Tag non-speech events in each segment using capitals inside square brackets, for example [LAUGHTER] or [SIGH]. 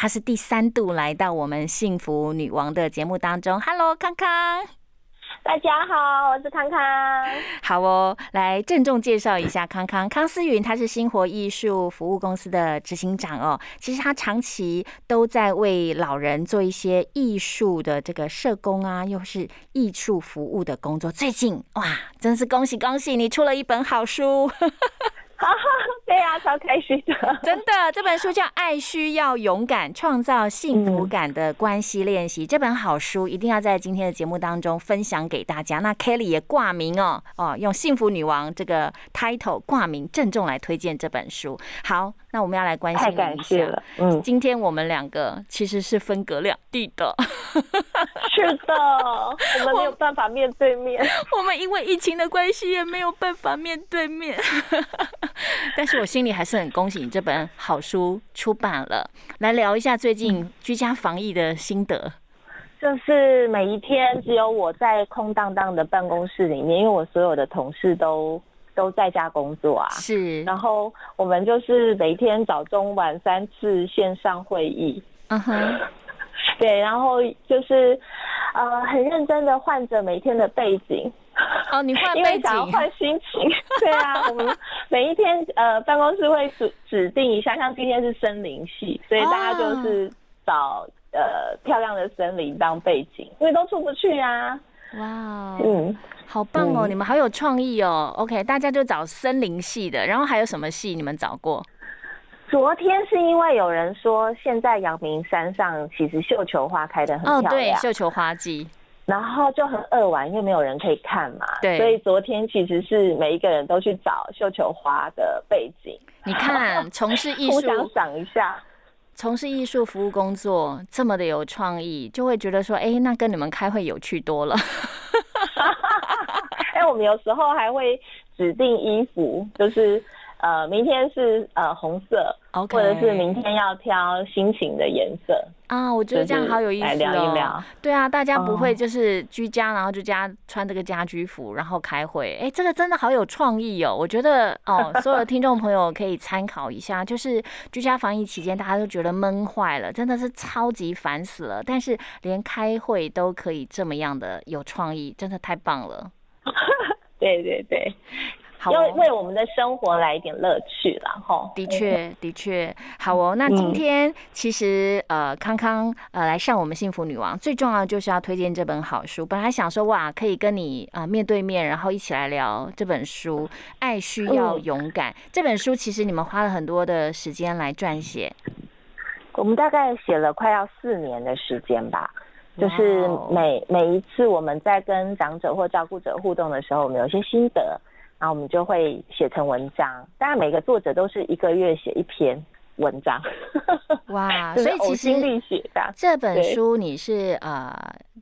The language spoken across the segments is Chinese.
她是第三度来到我们幸福女王的节目当中。Hello，康康，大家好，我是康康。好哦，来郑重介绍一下康康。康思云，他是星活艺术服务公司的执行长哦。其实他长期都在为老人做一些艺术的这个社工啊，又是艺术服务的工作。最近哇，真是恭喜恭喜，你出了一本好书。[LAUGHS] 对呀，超开心的。真的，这本书叫《爱需要勇敢创造幸福感的关系练习》。这本好书一定要在今天的节目当中分享给大家。那 Kelly 也挂名哦哦，用“幸福女王”这个 title 挂名，郑重来推荐这本书。好，那我们要来关心一下。嗯，今天我们两个其实是分隔两地的。是的，我们没有办法面对面。[LAUGHS] 我们因为疫情的关系，也没有办法面对面。[LAUGHS] 但是我心里还是很恭喜你这本好书出版了。来聊一下最近居家防疫的心得。就是每一天只有我在空荡荡的办公室里面，因为我所有的同事都都在家工作啊。是。然后我们就是每天早中晚三次线上会议。嗯哼。[LAUGHS] 对，然后就是呃很认真的换着每天的背景。[LAUGHS] 哦，你换因为想要换心情，对啊，我们 [LAUGHS] 每一天呃办公室会指指定一下，像今天是森林系，所以大家就是找呃漂亮的森林当背景，因为都出不去啊。哇，嗯，好棒哦，你们好有创意哦。OK，大家就找森林系的，然后还有什么系你们找过？昨天是因为有人说现在阳明山上其实绣球花开的很漂亮，哦，对，绣球花季。然后就很扼腕，因为没有人可以看嘛。对。所以昨天其实是每一个人都去找绣球花的背景。你看，[LAUGHS] 从事艺术，互相赏一下。从事艺术服务工作这么的有创意，就会觉得说，哎，那跟你们开会有趣多了。[LAUGHS] 哎，我们有时候还会指定衣服，就是。呃，明天是呃红色或者是明天要挑心情的颜色啊，我觉得这样好有意思哦。聊一聊，对啊，大家不会就是居家，然后就家穿这个家居服，然后开会，哎，这个真的好有创意哦。我觉得哦，所有的听众朋友可以参考一下，就是居家防疫期间，大家都觉得闷坏了，真的是超级烦死了，但是连开会都可以这么样的有创意，真的太棒了。对 [LAUGHS] 对对。要为我们的生活来一点乐趣然后的确，的确，好哦。那今天其实呃，康康呃来上我们幸福女王，最重要的就是要推荐这本好书。本来想说哇，可以跟你啊面对面，然后一起来聊这本书《爱需要勇敢》这本书。其实你们花了很多的时间来撰写，我们大概写了快要四年的时间吧。就是每每一次我们在跟长者或照顾者互动的时候，我们有一些心得。然后我们就会写成文章，当然每个作者都是一个月写一篇文章。哇，[LAUGHS] 所以其实写的这本书你是呃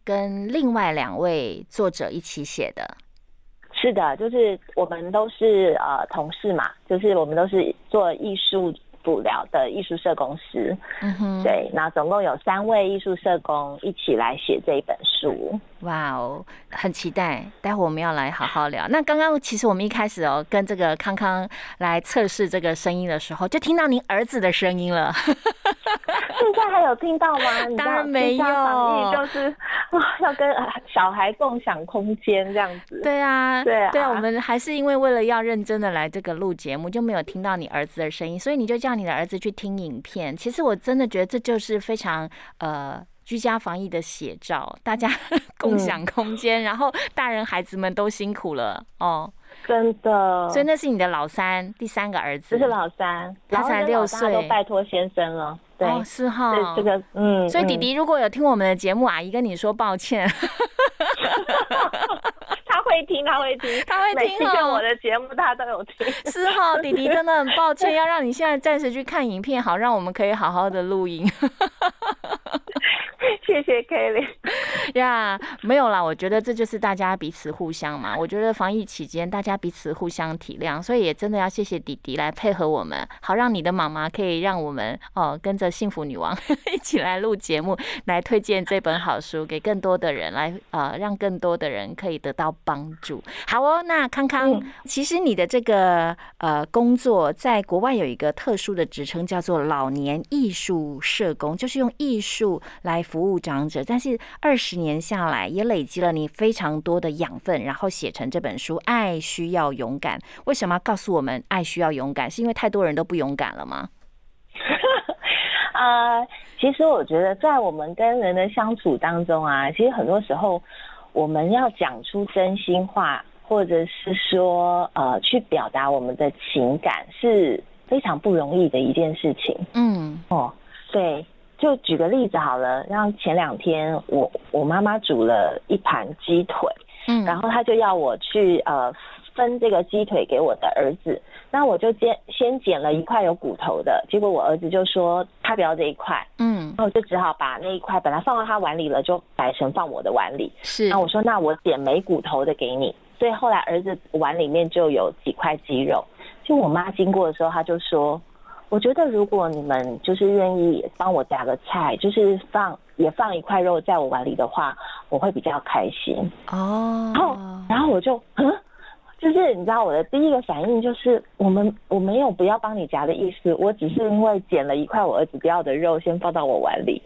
跟另外两位作者一起写的。是的，就是我们都是呃同事嘛，就是我们都是做艺术。不了的艺术社公司，嗯哼，对，那总共有三位艺术社工一起来写这一本书。哇哦，很期待，待会我们要来好好聊。那刚刚其实我们一开始哦，跟这个康康来测试这个声音的时候，就听到您儿子的声音了。[LAUGHS] 现在还有听到吗？当然没有，就是哇，要跟小孩共享空间这样子。对啊，对啊，对啊，我们还是因为为了要认真的来这个录节目，就没有听到你儿子的声音，所以你就叫你的儿子去听影片。其实我真的觉得这就是非常呃居家防疫的写照，大家 [LAUGHS] 共享空间，然后大人孩子们都辛苦了哦。真的，所以那是你的老三，第三个儿子，这是老三，他才六岁，都拜托先生了。对，是哈，这个嗯，所以弟弟如果有听我们的节目，阿姨跟你说抱歉。[LAUGHS] 他会听，他会听，他会听哦。我的节目他都有听。是哈，弟弟 [LAUGHS] 真的很抱歉，要让你现在暂时去看影片，好让我们可以好好的录音。[LAUGHS] 谢谢 Kelly 呀，没有啦，我觉得这就是大家彼此互相嘛。我觉得防疫期间大家彼此互相体谅，所以也真的要谢谢弟弟来配合我们，好让你的妈妈可以让我们哦跟着幸福女王 [LAUGHS] 一起来录节目，来推荐这本好书给更多的人，来呃让更多的人可以得到帮助。好哦，那康康，其实你的这个呃工作在国外有一个特殊的职称，叫做老年艺术社工，就是用艺术来服务。长者，但是二十年下来，也累积了你非常多的养分，然后写成这本书《爱需要勇敢》。为什么要告诉我们爱需要勇敢？是因为太多人都不勇敢了吗？啊，[LAUGHS] 其实我觉得在我们跟人的相处当中啊，其实很多时候我们要讲出真心话，或者是说呃去表达我们的情感，是非常不容易的一件事情。嗯，哦，对。就举个例子好了，像前两天我我妈妈煮了一盘鸡腿，嗯，然后她就要我去呃分这个鸡腿给我的儿子，那我就先先剪了一块有骨头的，结果我儿子就说他不要这一块，嗯，然后我就只好把那一块本来放到他碗里了，就改成放我的碗里，是，那我说那我剪没骨头的给你，所以后来儿子碗里面就有几块鸡肉，就我妈经过的时候，她就说。我觉得如果你们就是愿意帮我夹个菜，就是放也放一块肉在我碗里的话，我会比较开心哦。然后，然后我就嗯，就是你知道我的第一个反应就是我们我没有不要帮你夹的意思，我只是因为捡了一块我儿子不要的肉先放到我碗里，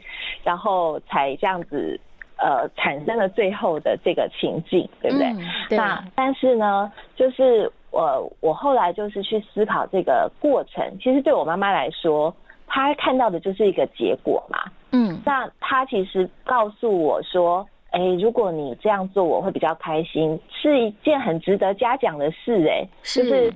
然后才这样子呃产生了最后的这个情境，对不对？那但是呢，就是。我我后来就是去思考这个过程，其实对我妈妈来说，她看到的就是一个结果嘛。嗯，那她其实告诉我说，哎，如果你这样做，我会比较开心，是一件很值得嘉奖的事。哎，就是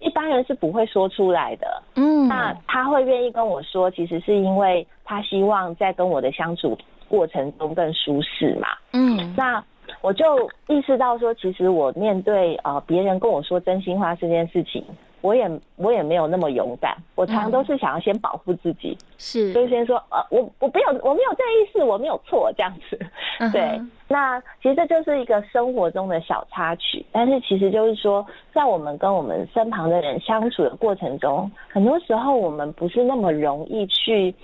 一般人是不会说出来的。嗯，那他会愿意跟我说，其实是因为他希望在跟我的相处过程中更舒适嘛。嗯，那。我就意识到说，其实我面对呃别人跟我说真心话这件事情，我也我也没有那么勇敢。我常常都是想要先保护自己，是，就先说呃我我没有我没有这意思，我没有错这样子。[LAUGHS] 对，那其实这就是一个生活中的小插曲，但是其实就是说，在我们跟我们身旁的人相处的过程中，很多时候我们不是那么容易去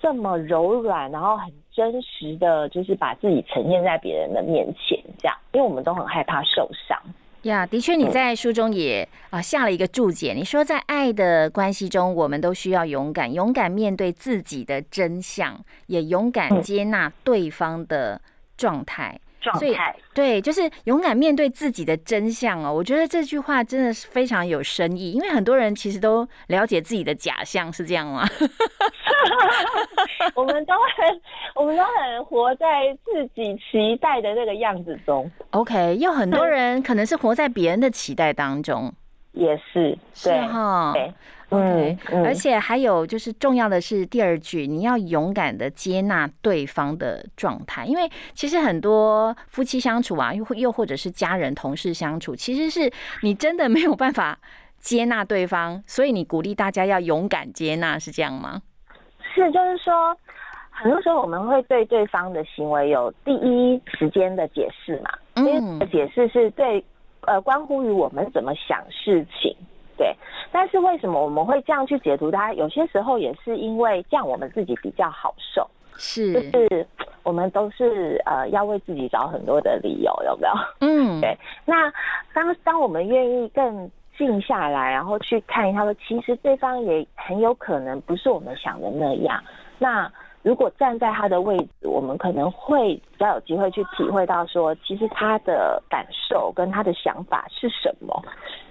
这么柔软，然后很。真实的就是把自己呈现在别人的面前，这样，因为我们都很害怕受伤。呀，的确，你在书中也啊下了一个注解，你说在爱的关系中，我们都需要勇敢，勇敢面对自己的真相，也勇敢接纳对方的状态。状态对，就是勇敢面对自己的真相哦。我觉得这句话真的是非常有深意，因为很多人其实都了解自己的假象，是这样吗？[LAUGHS] 我们都很，我们都很活在自己期待的那个样子中。OK，有很多人可能是活在别人的期待当中，也是是哈。OK，而且还有就是重要的是第二句，你要勇敢的接纳对方的状态，因为其实很多夫妻相处啊，又又或者是家人、同事相处，其实是你真的没有办法接纳对方，所以你鼓励大家要勇敢接纳，是这样吗？是，就是说，很多时候我们会对对方的行为有第一时间的解释嘛，嗯，解释是对，呃，关乎于我们怎么想事情。对，但是为什么我们会这样去解读它？有些时候也是因为这样我们自己比较好受，是，就是我们都是呃要为自己找很多的理由，有没有？嗯，对。那当当我们愿意更静下来，然后去看一下，说其实对方也很有可能不是我们想的那样。那如果站在他的位置，我们可能会比较有机会去体会到，说其实他的感受跟他的想法是什么。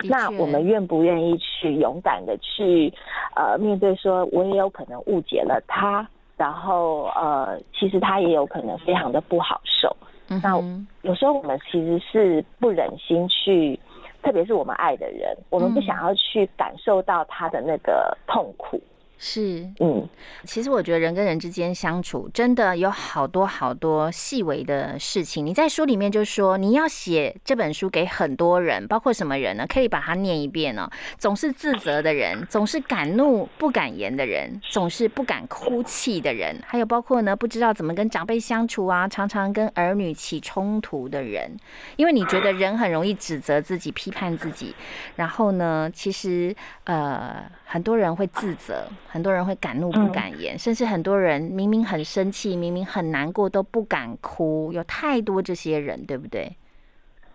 那我们愿不愿意去勇敢的去呃面对，说我也有可能误解了他，然后呃其实他也有可能非常的不好受。那有时候我们其实是不忍心去，特别是我们爱的人，我们不想要去感受到他的那个痛苦。是，嗯，其实我觉得人跟人之间相处，真的有好多好多细微的事情。你在书里面就说，你要写这本书给很多人，包括什么人呢？可以把它念一遍哦。总是自责的人，总是敢怒不敢言的人，总是不敢哭泣的人，还有包括呢，不知道怎么跟长辈相处啊，常常跟儿女起冲突的人。因为你觉得人很容易指责自己、批判自己，然后呢，其实呃。很多人会自责，很多人会敢怒不敢言，甚至很多人明明很生气，明明很难过都不敢哭，有太多这些人，对不对？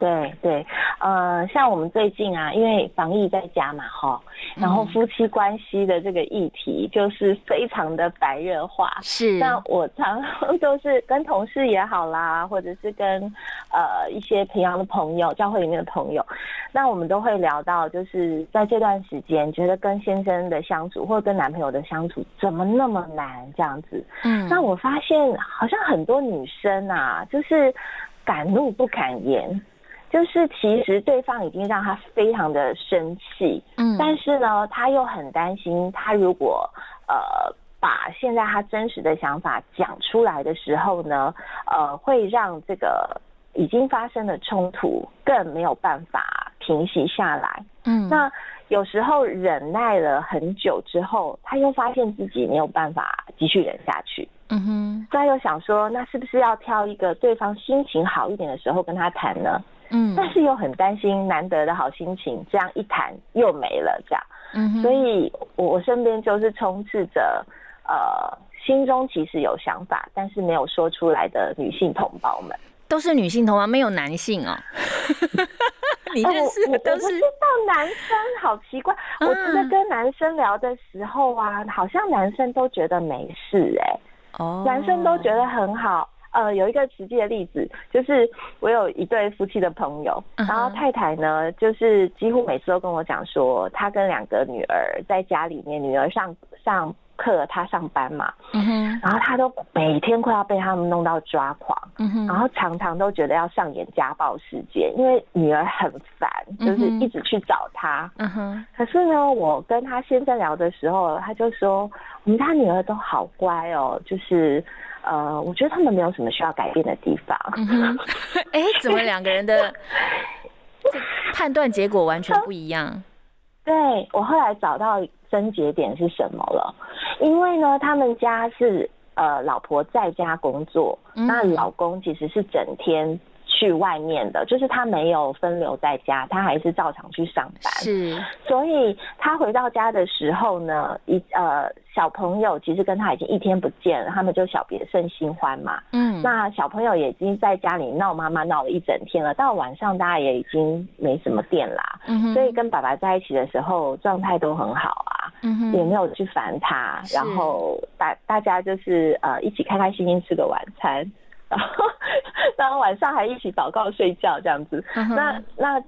对对，呃，像我们最近啊，因为防疫在家嘛，哈，然后夫妻关系的这个议题就是非常的白热化。是。那我常常都是跟同事也好啦，或者是跟呃一些平常的朋友、教会里面的朋友，那我们都会聊到，就是在这段时间，觉得跟先生的相处或者跟男朋友的相处怎么那么难这样子。嗯。那我发现好像很多女生啊，就是敢怒不敢言。就是其实对方已经让他非常的生气，嗯，但是呢，他又很担心，他如果呃把现在他真实的想法讲出来的时候呢，呃，会让这个已经发生的冲突更没有办法平息下来，嗯，那有时候忍耐了很久之后，他又发现自己没有办法继续忍下去，嗯哼，他又想说，那是不是要挑一个对方心情好一点的时候跟他谈呢？嗯，但是又很担心难得的好心情，这样一谈又没了，这样，嗯，所以我我身边就是充斥着，呃，心中其实有想法，但是没有说出来的女性同胞们，都是女性同胞，没有男性哦。[LAUGHS] 你认识都是到男生，好奇怪。我觉得跟男生聊的时候啊，好像男生都觉得没事，哎，哦，男生都觉得很好。呃，有一个实际的例子，就是我有一对夫妻的朋友，然后太太呢，就是几乎每次都跟我讲说，她跟两个女儿在家里面，女儿上上。课他上班嘛，然后他都每天快要被他们弄到抓狂，然后常常都觉得要上演家暴事件，因为女儿很烦，就是一直去找他。可是呢，我跟他先生聊的时候，他就说我们家女儿都好乖哦，就是呃，我觉得他们没有什么需要改变的地方。哎，[LAUGHS] 怎么两个人的 [LAUGHS] 判断结果完全不一样？对我后来找到。症结点是什么了？因为呢，他们家是呃，老婆在家工作，那老公其实是整天。去外面的，就是他没有分流在家，他还是照常去上班。是，所以他回到家的时候呢，一呃小朋友其实跟他已经一天不见了，他们就小别胜新欢嘛。嗯，那小朋友也已经在家里闹妈妈闹了一整天了，到晚上大家也已经没什么电啦。嗯所以跟爸爸在一起的时候状态都很好啊，嗯也没有去烦他，然后大大家就是呃一起开开心心吃个晚餐。然后，然后晚上还一起祷告睡觉这样子。那那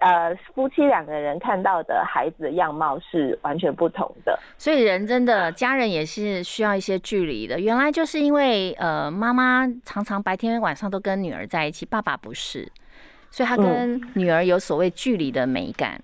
呃，夫妻两个人看到的孩子的样貌是完全不同的。所以人真的家人也是需要一些距离的。原来就是因为呃，妈妈常常白天晚上都跟女儿在一起，爸爸不是，所以他跟女儿有所谓距离的美感。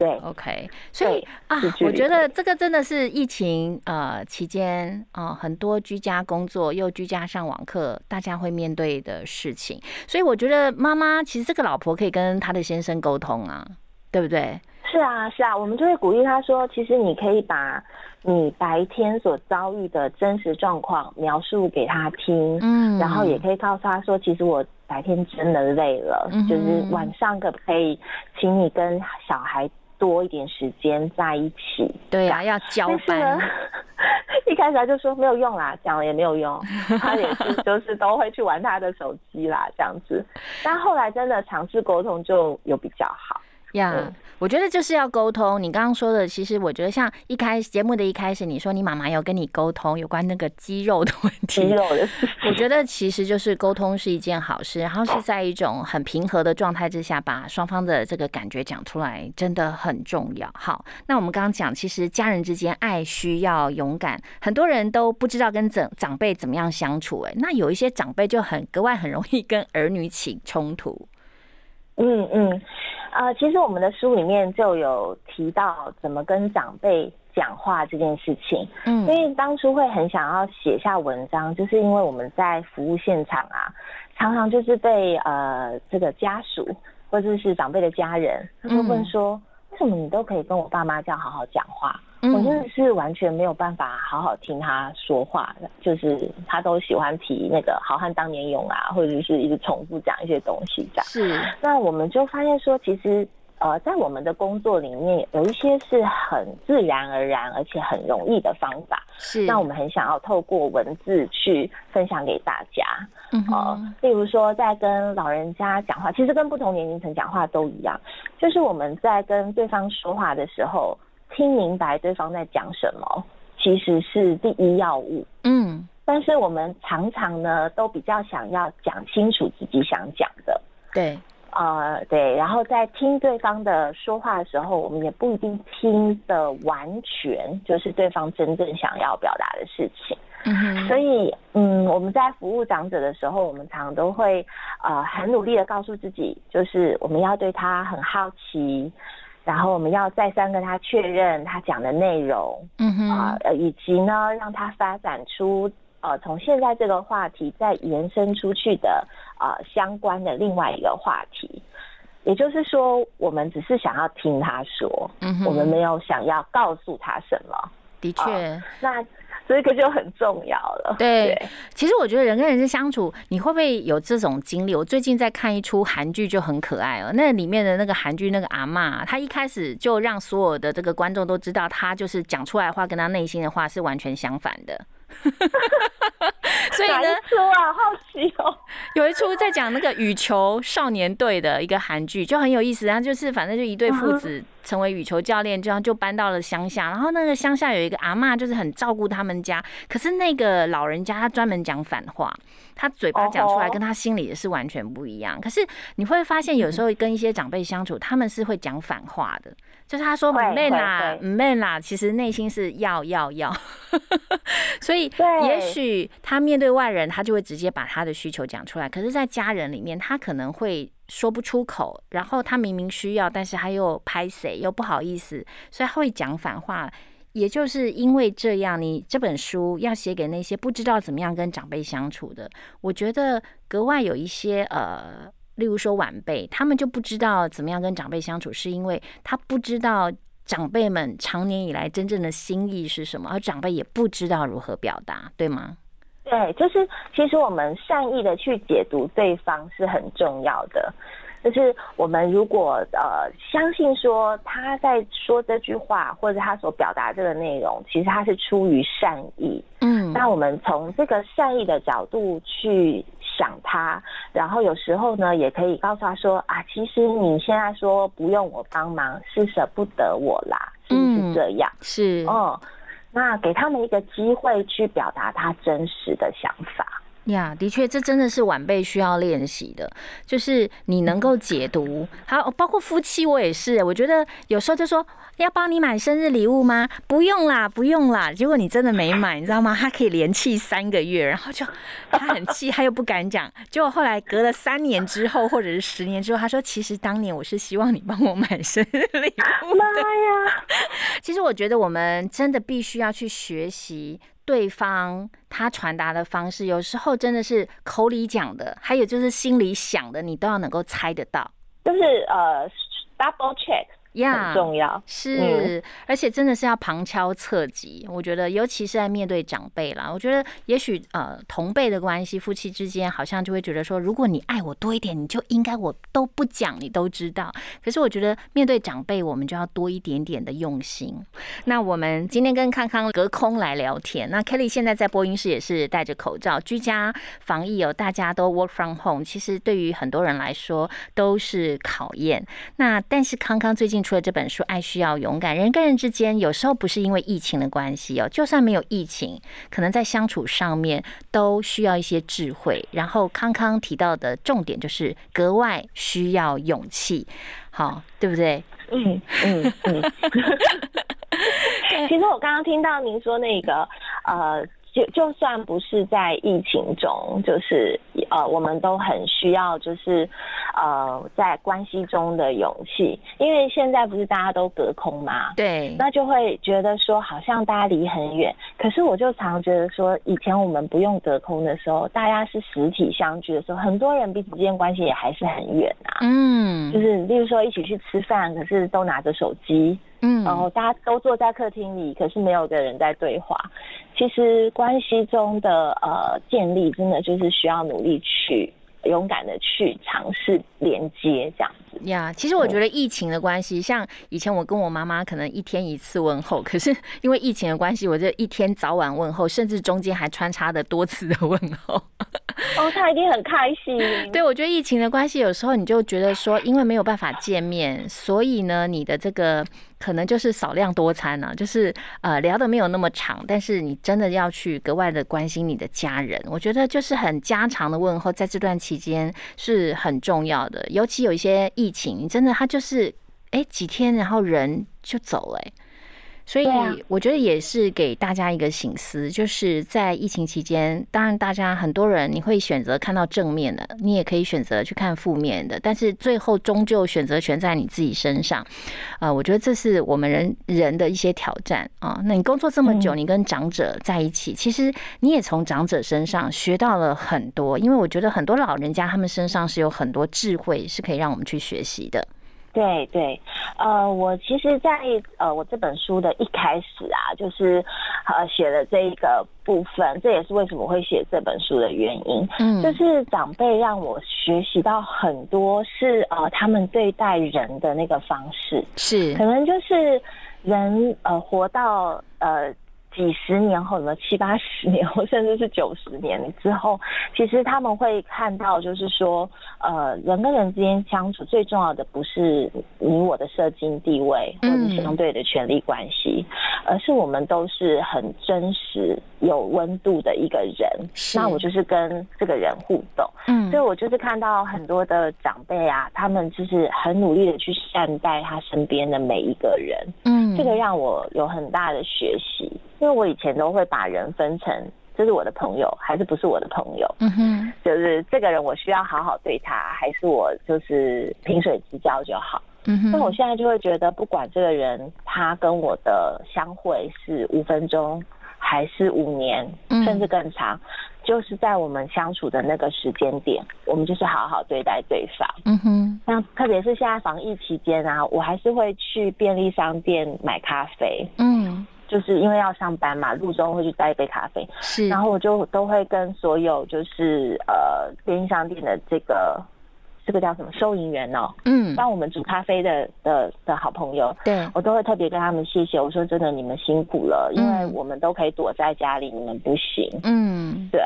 对，OK，所以啊，我觉得这个真的是疫情呃期间啊，很多居家工作又居家上网课，大家会面对的事情。所以我觉得妈妈其实这个老婆可以跟她的先生沟通啊，对不对？是啊，是啊，我们就会鼓励他说，其实你可以把你白天所遭遇的真实状况描述给他听，嗯，然后也可以告诉他说，其实我白天真的累了，就是晚上可不可以请你跟小孩。多一点时间在一起，对呀，要交班。[LAUGHS] 一开始他就说没有用啦，讲了也没有用，[LAUGHS] 他也是就是都会去玩他的手机啦，这样子。但后来真的尝试沟通，就有比较好。呀，我觉得就是要沟通。你刚刚说的，其实我觉得像一开节目的一开始，你说你妈妈有跟你沟通有关那个肌肉的问题，肌肉的。[LAUGHS] 我觉得其实就是沟通是一件好事，然后是在一种很平和的状态之下，把双方的这个感觉讲出来，真的很重要。好，那我们刚刚讲，其实家人之间爱需要勇敢，很多人都不知道跟长长辈怎么样相处。哎，那有一些长辈就很格外很容易跟儿女起冲突。嗯嗯。呃，其实我们的书里面就有提到怎么跟长辈讲话这件事情。嗯所以当初会很想要写下文章，就是因为我们在服务现场啊，常常就是被呃这个家属或者是长辈的家人，他会问说，为什么你都可以跟我爸妈这样好好讲话？嗯我真的是完全没有办法好好听他说话的，就是他都喜欢提那个好汉当年勇啊，或者是一直重复讲一些东西这样。是那我们就发现说，其实呃，在我们的工作里面，有一些是很自然而然，而且很容易的方法。是，那我们很想要透过文字去分享给大家。嗯呃，例如说在跟老人家讲话，其实跟不同年龄层讲话都一样，就是我们在跟对方说话的时候，听明白对方在讲什么，其实是第一要务。嗯但是我们常常呢，都比较想要讲清楚自己想讲的。对，呃，对，然后在听对方的说话的时候，我们也不一定听的完全就是对方真正想要表达的事情。嗯哼，所以，嗯，我们在服务长者的时候，我们常常都会呃很努力的告诉自己，就是我们要对他很好奇，然后我们要再三跟他确认他讲的内容嗯啊、哼，呃，以及呢让他发展出呃从现在这个话题再延伸出去的呃相关的另外一个话题。也就是说，我们只是想要听他说，嗯哼，我们没有想要告诉他什么。的确。那这个就很重要了。对其实我觉得人跟人之相处，你会不会有这种经历？我最近在看一出韩剧，就很可爱哦。那里面的那个韩剧那个阿妈，她一开始就让所有的这个观众都知道，她就是讲出来的话跟她内心的话是完全相反的。[LAUGHS] 所以哪呢一，出啊？好奇哦。有一出在讲那个羽球少年队的一个韩剧，就很有意思。然后就是反正就一对父子成为羽球教练，这样就搬到了乡下。然后那个乡下有一个阿嬷，就是很照顾他们家。可是那个老人家他专门讲反话，他嘴巴讲出来跟他心里的是完全不一样。可是你会发现，有时候跟一些长辈相处，他们是会讲反话的。就是他说会唔妹啦会，会唔妹啦，其实内心是要要要。[LAUGHS] 所以也许他面对外人，他就会直接把他的需求讲出来。可是，在家人里面，他可能会说不出口，然后他明明需要，但是他又拍谁又不好意思，所以他会讲反话。也就是因为这样，你这本书要写给那些不知道怎么样跟长辈相处的，我觉得格外有一些呃。例如说晚辈，他们就不知道怎么样跟长辈相处，是因为他不知道长辈们长年以来真正的心意是什么，而长辈也不知道如何表达，对吗？对，就是其实我们善意的去解读对方是很重要的。就是我们如果呃相信说他在说这句话，或者他所表达这个内容，其实他是出于善意。嗯那我们从这个善意的角度去想他，然后有时候呢，也可以告诉他说啊，其实你现在说不用我帮忙，是舍不得我啦，是不嗯是这样？是哦，那给他们一个机会去表达他真实的想法。呀，的确，这真的是晚辈需要练习的，就是你能够解读，还有包括夫妻，我也是，我觉得有时候就说要帮你买生日礼物吗？不用啦，不用啦。结果你真的没买，你知道吗？他可以连气三个月，然后就他很气，他又不敢讲。结果后来隔了三年之后，或者是十年之后，他说其实当年我是希望你帮我买生日礼物妈的。呀！[LAUGHS] 其实我觉得我们真的必须要去学习对方他传达的方式，有时候真的是口里讲的，还有就是心里想的，你都要能够猜得到。就是呃，double check 呀。很重要。是，而且真的是要旁敲侧击。我觉得，尤其是在面对长辈啦，我觉得也许呃同辈的关系，夫妻之间好像就会觉得说，如果你爱我多一点，你就应该我都不讲，你都知道。可是我觉得面对长辈，我们就要多一点点的用心。那我们今天跟康康隔空来聊天。那 Kelly 现在在播音室也是戴着口罩，居家防疫哦，大家都 work from home。其实对于很多人来说都是考验。那但是康康最近出了这本书《爱需要勇敢》，人跟人之间有时候不是因为疫情的关系哦，就算没有疫情，可能在相处上面都需要一些智慧。然后康康提到的重点就是格外需要勇气，好，对不对？嗯嗯嗯。[LAUGHS] [LAUGHS] 其实我刚刚听到您说那个呃就就算不是在疫情中，就是呃，我们都很需要，就是呃，在关系中的勇气，因为现在不是大家都隔空嘛，对，那就会觉得说好像大家离很远。可是我就常觉得说，以前我们不用隔空的时候，大家是实体相聚的时候，很多人彼此之间关系也还是很远啊。嗯，就是例如说一起去吃饭，可是都拿着手机。嗯，然后大家都坐在客厅里，可是没有个人在对话。其实关系中的呃建立，真的就是需要努力去勇敢的去尝试连接这样子。呀，其实我觉得疫情的关系，像以前我跟我妈妈可能一天一次问候，[LAUGHS] 可是因为疫情的关系，我这一天早晚问候，甚至中间还穿插的多次的问候。[LAUGHS] 哦，他一定很开心。[LAUGHS] 对，我觉得疫情的关系，有时候你就觉得说，因为没有办法见面，所以呢，你的这个可能就是少量多餐呢，就是呃聊的没有那么长，但是你真的要去格外的关心你的家人，我觉得就是很家常的问候，在这段期间是很重要的。尤其有一些疫情，真的他就是哎几天，然后人就走了。所以我觉得也是给大家一个醒思，就是在疫情期间，当然大家很多人你会选择看到正面的，你也可以选择去看负面的，但是最后终究选择权在你自己身上。呃，我觉得这是我们人人的一些挑战啊。那你工作这么久，你跟长者在一起，其实你也从长者身上学到了很多，因为我觉得很多老人家他们身上是有很多智慧是可以让我们去学习的。对对，呃，我其实，在呃我这本书的一开始啊，就是呃写了这一个部分，这也是为什么会写这本书的原因。嗯，就是长辈让我学习到很多，是呃他们对待人的那个方式，是可能就是人呃活到呃。几十年后，什么七八十年后，甚至是九十年。之后，其实他们会看到，就是说，呃，人跟人之间相处最重要的不是你我的社经地位或者相对的权力关系，而是我们都是很真实、有温度的一个人。那我就是跟这个人互动，嗯，所以我就是看到很多的长辈啊，他们就是很努力的去善待他身边的每一个人，嗯，这个让我有很大的学习。因为我以前都会把人分成，这是我的朋友还是不是我的朋友？嗯哼，就是这个人我需要好好对他，还是我就是萍水之交就好？嗯哼，那我现在就会觉得，不管这个人他跟我的相会是五分钟，还是五年，甚至更长，就是在我们相处的那个时间点，我们就是好好对待对方。嗯哼，那特别是现在防疫期间啊，我还是会去便利商店买咖啡。嗯。就是因为要上班嘛，路中会去带一杯咖啡，是，然后我就都会跟所有就是呃便利商店的这个。这个叫什么收银员哦，嗯，帮我们煮咖啡的的的好朋友，对我都会特别跟他们谢谢。我说真的，你们辛苦了，因为我们都可以躲在家里，你们不行。嗯，对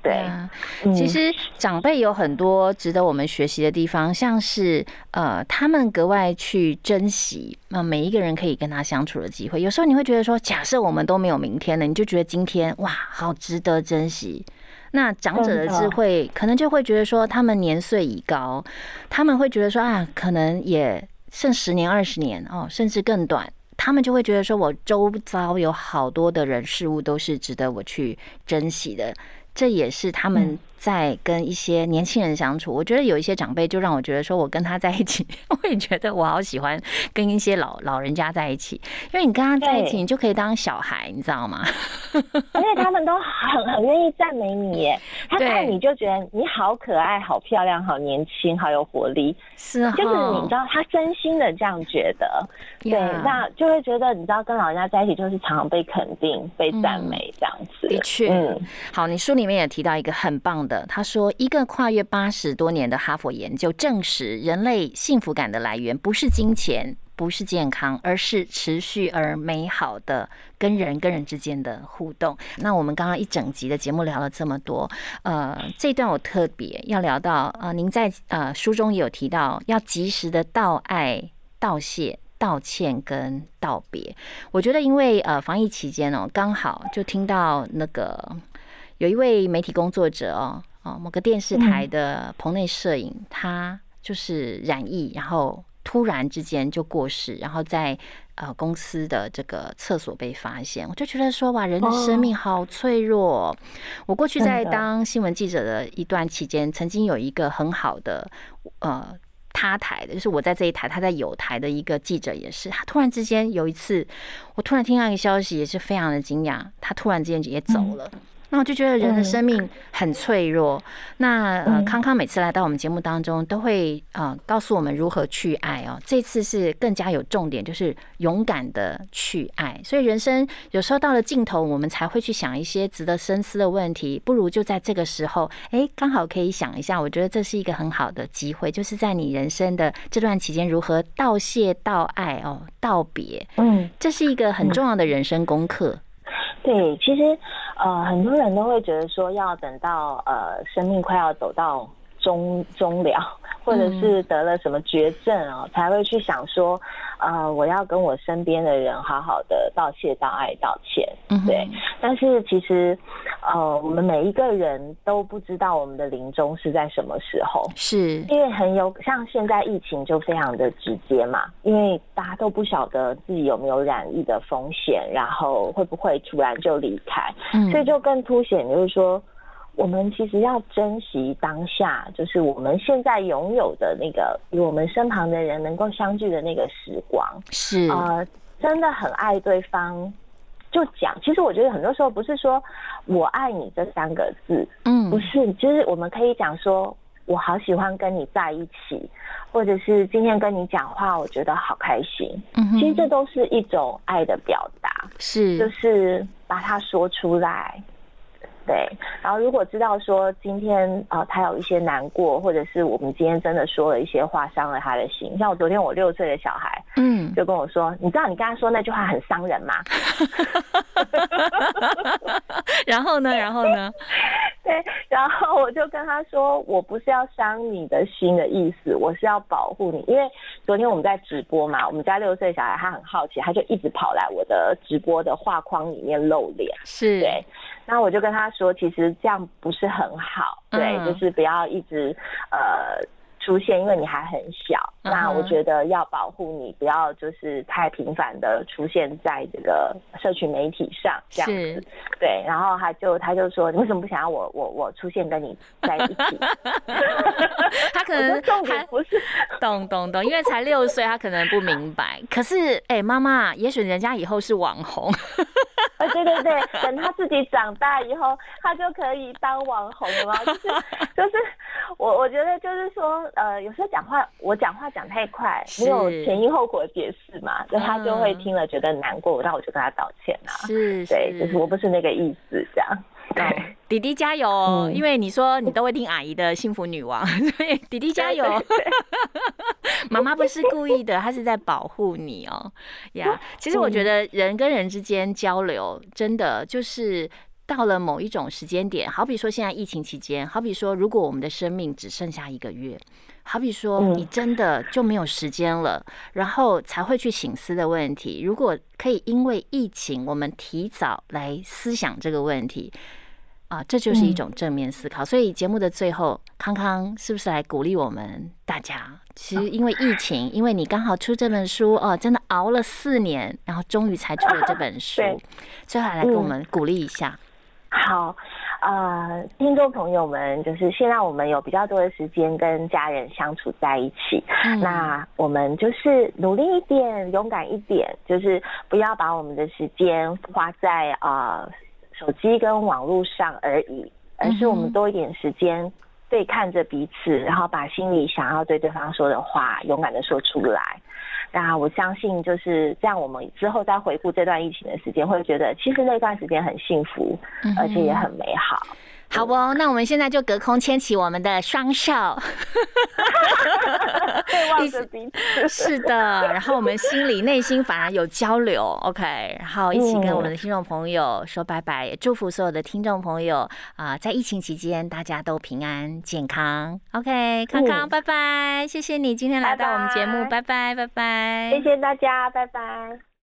对。其实长辈有很多值得我们学习的地方，像是呃，他们格外去珍惜那每一个人可以跟他相处的机会。有时候你会觉得说，假设我们都没有明天了，你就觉得今天哇，好值得珍惜。那长者的智慧，可能就会觉得说，他们年岁已高，他们会觉得说啊，可能也剩十年、二十年哦，甚至更短，他们就会觉得说，我周遭有好多的人事物都是值得我去珍惜的。这也是他们在跟一些年轻人相处。我觉得有一些长辈就让我觉得说，我跟他在一起，[LAUGHS] 我也觉得我好喜欢跟一些老老人家在一起，因为你跟他在一起，你就可以当小孩，你知道吗？[LAUGHS] 而且他们都很很愿意赞美你，耶，他看你就觉得你好可爱、好漂亮、好年轻、好有活力，是，就是你知道他真心的这样觉得，对，那就会觉得你知道跟老人家在一起就是常常被肯定、被赞美这样子。的确，嗯，好，你书里。里面也提到一个很棒的，他说，一个跨越八十多年的哈佛研究证实，人类幸福感的来源不是金钱，不是健康，而是持续而美好的跟人跟人之间的互动。那我们刚刚一整集的节目聊了这么多，呃，这段我特别要聊到，呃，您在呃书中也有提到，要及时的道爱、道谢、道歉跟道别。我觉得，因为呃防疫期间哦，刚好就听到那个。有一位媒体工作者哦，哦，某个电视台的棚内摄影，他就是染疫，然后突然之间就过世，然后在呃公司的这个厕所被发现，我就觉得说哇，人的生命好脆弱。我过去在当新闻记者的一段期间，曾经有一个很好的呃。他台的，就是我在这一台，他在有台的一个记者也是，他突然之间有一次，我突然听到一个消息，也是非常的惊讶，他突然之间也走了。那我就觉得人的生命很脆弱。那呃，康康每次来到我们节目当中，都会呃告诉我们如何去爱哦。这次是更加有重点，就是勇敢的去爱。所以人生有时候到了尽头，我们才会去想一些值得深思的问题。不如就在这个时候，哎，刚好可以想一下。我觉得这是一个很好的机会，就是在你人生的这段期间，如何道谢、道爱哦，道别。嗯，这是一个很重要的人生功课。对，其实，呃，很多人都会觉得说，要等到呃生命快要走到终终了。或者是得了什么绝症啊，才会去想说，呃，我要跟我身边的人好好的道谢、道爱、道歉。嗯，对。但是其实，呃，我们每一个人都不知道我们的临终是在什么时候，是因为很有像现在疫情就非常的直接嘛，因为大家都不晓得自己有没有染疫的风险，然后会不会突然就离开，所以就更凸显就是说。我们其实要珍惜当下，就是我们现在拥有的那个与我们身旁的人能够相聚的那个时光。是呃，真的很爱对方，就讲。其实我觉得很多时候不是说我爱你这三个字，嗯，不是，就是我们可以讲说我好喜欢跟你在一起，或者是今天跟你讲话，我觉得好开心。嗯，其实这都是一种爱的表达，是，就是把它说出来。对，然后如果知道说今天啊他有一些难过，或者是我们今天真的说了一些话伤了他的心，像我昨天我六岁的小孩，嗯，就跟我说，你知道你刚才说那句话很伤人吗？[LAUGHS] 然后呢，然后呢？[LAUGHS] 对，[LAUGHS] 然后我就跟他说，我不是要伤你的心的意思，我是要保护你，因为昨天我们在直播嘛，我们家六岁小孩他很好奇，他就一直跑来我的直播的画框里面露脸，是对。那我就跟他说，其实这样不是很好，对，就是不要一直呃出现，因为你还很小。那我觉得要保护你，不要就是太频繁的出现在这个社群媒体上，这样子。对，然后他就他就说，你为什么不想要我我我出现跟你在一起？[LAUGHS] 他可能还不是 [LAUGHS] 懂懂懂，因为才六岁，他可能不明白。可是，哎，妈妈，也许人家以后是网红。啊，[LAUGHS] 对对对，等他自己长大以后，他就可以当网红了。就是就是，我我觉得就是说，呃，有时候讲话我讲话讲太快，没有前因后果解释嘛，就他就会听了觉得难过，那我就跟他道歉啊。是，对，就是我不是那个意思，这样。对，弟弟加油哦！因为你说你都会听阿姨的幸福女王，[LAUGHS] 所以弟弟加油。[LAUGHS] 妈妈不是故意的，她是在保护你哦。呀，其实我觉得人跟人之间交流，真的就是到了某一种时间点，好比说现在疫情期间，好比说如果我们的生命只剩下一个月，好比说你真的就没有时间了，然后才会去醒思的问题。如果可以因为疫情，我们提早来思想这个问题。啊，这就是一种正面思考。所以节目的最后，康康是不是来鼓励我们大家？其实因为疫情，因为你刚好出这本书哦，真的熬了四年，然后终于才出了这本书。最后来给我们鼓励一下。好，呃，听众朋友们，就是现在我们有比较多的时间跟家人相处在一起，那我们就是努力一点，勇敢一点，就是不要把我们的时间花在啊。手机跟网络上而已，而是我们多一点时间对看着彼此，然后把心里想要对对方说的话勇敢的说出来。那我相信就是这样，我们之后再回顾这段疫情的时间，会觉得其实那段时间很幸福，而且也很美好。好不，那我们现在就隔空牵起我们的双手，对望着彼此。是的，然后我们心里内心反而有交流，OK，然后一起跟我们的听众朋友说拜拜，也祝福所有的听众朋友啊，在疫情期间大家都平安健康，OK，康康拜拜，谢谢你今天来到我们节目，拜拜拜拜，谢谢大家，拜拜。